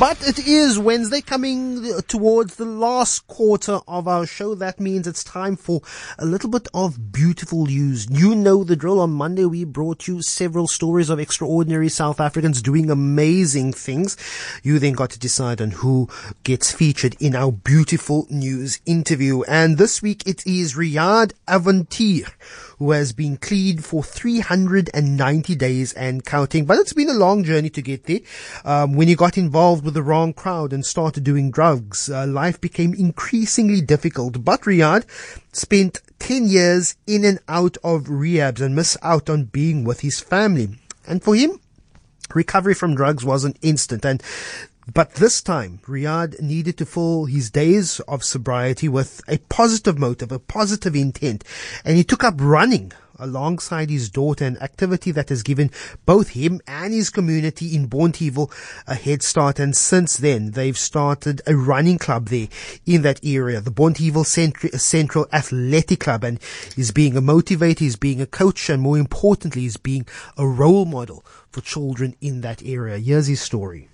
But it is Wednesday coming towards the last quarter of our show. That means it's time for a little bit of beautiful news. You know the drill. On Monday, we brought you several stories of extraordinary South Africans doing amazing things. You then got to decide on who gets featured in our beautiful news interview. And this week it is Riyaad Avontuur who has been clean for 390 days and counting. But it's been a long journey to get there. Um, when you got involved with the wrong crowd and started doing drugs, uh, life became increasingly difficult. But Riyaad spent 10 years in and out of rehabs and missed out on being with his family. And for him, recovery from drugs wasn't instant. And but this time, Riyaad needed to fill his days of sobriety with a positive motive, a positive intent, and he took up running alongside his daughter, an activity that has given both him and his community in Bonteheuwel a head start. And since then, they've started a running club there in that area, the Bonteheuwel Central Athletic Club. And he's being a motivator, he's being a coach, and more importantly, he's being a role model for children in that area. Here's his story.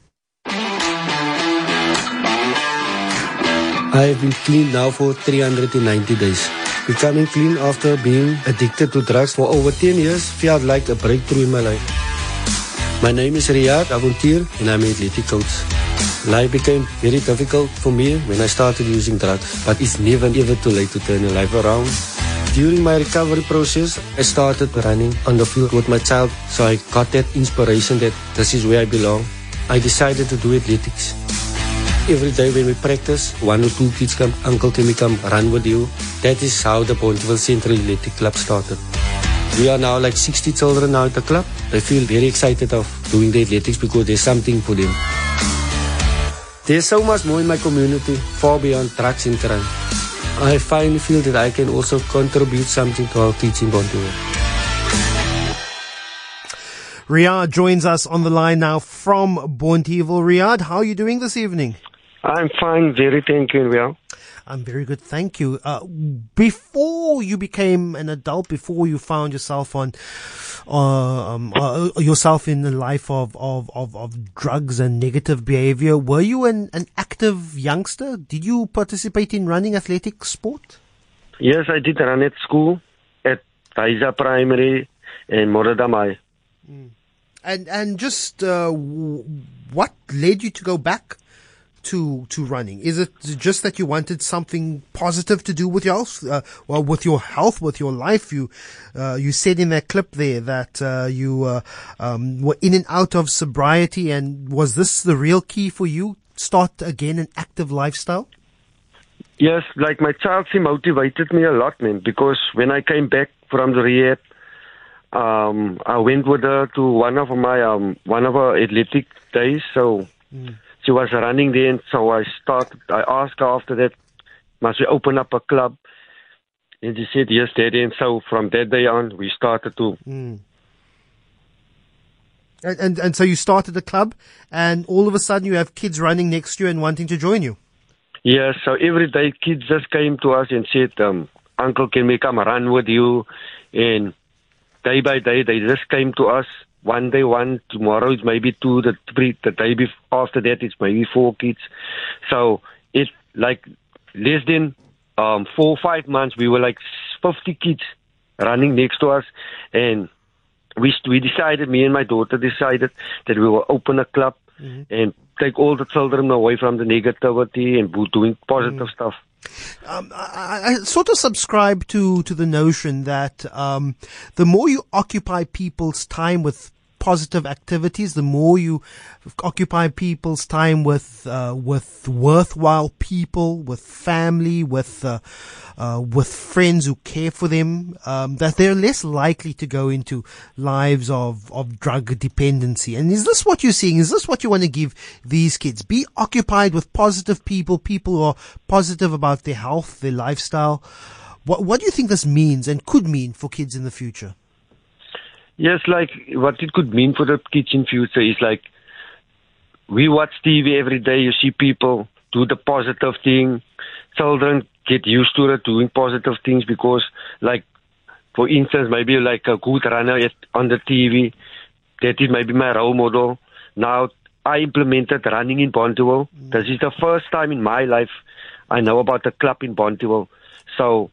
I have been clean now for 390 days. Becoming clean after being addicted to drugs for over 10 years felt like a breakthrough in my life. My name is Riyaad Avontuur and I'm an athletic coach. Life became very difficult for me when I started using drugs, but it's never ever too late to turn your life around. During my recovery process, I started running on the field with my child, so I got that inspiration that this is where I belong. I decided to do athletics. Every day when we practice, one or two kids come, uncle, we come run with you? That is how the Bonteheuwel Central Athletic Club started. We are now like 60 children now at the club. They feel very excited of doing the athletics because there's something for them. There's so much more in my community, far beyond drugs and crime. I finally feel that I can also contribute something to our teaching Bonteheuwel. Riyaad joins us on the line now from Bonteheuwel. Riyaad, how are you doing this evening? I'm fine, very thank you, well. I'm very good, thank you. Uh, before you became an adult, before you found yourself on, uh, um, uh, yourself in the life of, of, of, of, drugs and negative behavior, were you an, an active youngster? Did you participate in running athletic sport? Yes, I did run at school, at Taisa Primary in Moradamai. Mm. And, and just, uh, what led you to go back to to running? Is it just that you wanted something positive to do with your health, uh, well, with your health, with your life? You uh, you said in that clip there that uh, you uh, um, were in and out of sobriety, and was this the real key for you? Start again an active lifestyle. Yes, like my child, she motivated me a lot, man. Because when I came back from the rehab, um, I went with her to one of my um, one of her athletic days. So. Mm she was running there, and so I started. I asked her after that, must we open up a club? And she said yes, daddy. And so from that day on, we started to. Mm. And, and and so you started the club, and all of a sudden you have kids running next to you and wanting to join you. Yes, so every day kids just came to us and said, um, "Uncle, can we come run with you?" And day by day, they just came to us one day one, tomorrow it's maybe two, the three, the day before, after that it's maybe four kids. So it's like less than um, four five months, we were like 50 kids running next to us, and we we decided, me and my daughter decided that we will open a club mm-hmm. and take all the children away from the negativity and doing positive mm-hmm. stuff. Um, I, I, sort of subscribe to, to the notion that um, the more you occupy people's time with positive activities, the more you occupy people's time with uh, with worthwhile people, with family, with uh, uh, with friends who care for them, um, that they're less likely to go into lives of of drug dependency. And is this what you're seeing? Is this what you want to give these kids? Be occupied with positive people, people who are positive about their health, their lifestyle. What what do you think this means and could mean for kids in the future? Yes, like what it could mean for the kids in future is like we watch TV every day. You see people do the positive thing. Children get used to it doing positive things because, like, for instance, maybe like a good runner on the TV. That is maybe my role model. Now I implemented running in Bonteheuwel. Mm. This is the first time in my life I know about the club in Bonteheuwel. So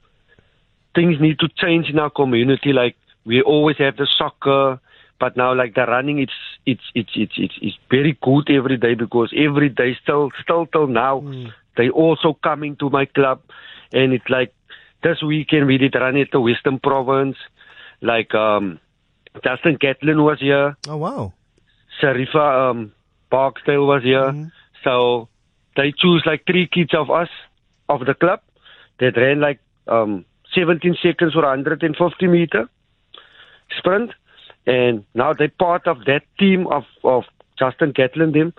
things need to change in our community. Like we always have the soccer, but now like the running, it's it's it's it's it's, it's very good every day because every day still still till now mm. they also coming to my club, and it's like this weekend we did run at the Western Province, like um Justin Gatlin was here. Oh wow. Sharifa um Barksdale was here. Mm. So they choose like three kids of us of the club that ran like um 17 seconds for 150 meter sprint. And now they're part of that team of, of Justin Gatlin them.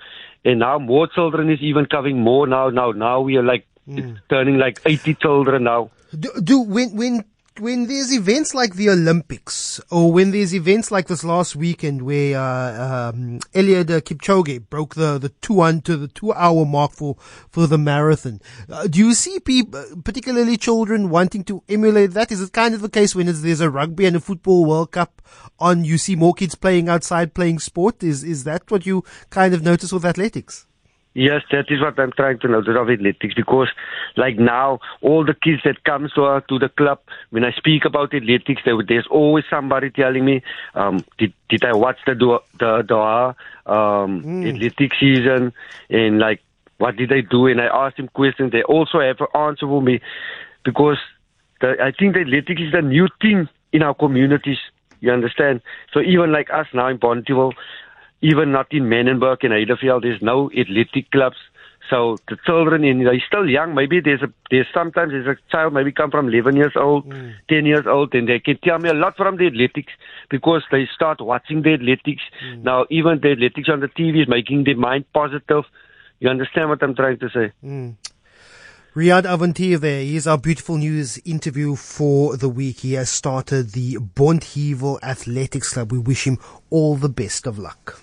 And now more children is even coming more now. Now, now we are like mm. turning like 80 children now. Do, do when, when when there's events like the Olympics, or when there's events like this last weekend where uh, um, Eliud Kipchoge broke the the two one to the two hour mark for for the marathon, uh, do you see people, particularly children, wanting to emulate that? Is it kind of the case when there's a rugby and a football World Cup on? You see more kids playing outside, playing sport. Is is that what you kind of notice with athletics? Yes, that is what I'm trying to notice of athletics because, like now, all the kids that come to uh, to the club, when I speak about athletics, there, there's always somebody telling me, um, did, did I watch the the Doha um, mm. athletic season, and like, what did I do? And I ask them questions. They also have an answer for me because the, I think the athletics is the new thing in our communities. You understand? So even like us now in Bonteheuwel, even not in Manenberg and Heideveld, there's no athletic clubs. So the children in they're still young. Maybe there's a there's sometimes there's a child maybe come from 11 years old, mm. 10 years old, and they can tell me a lot from the athletics because they start watching the athletics. Mm. Now even the athletics on the TV is making their mind positive. You understand what I'm trying to say? Mm. Riyaad Avontuur there. He's our beautiful news interview for the week. He has started the Bonteheuwel Athletics Club. We wish him all the best of luck.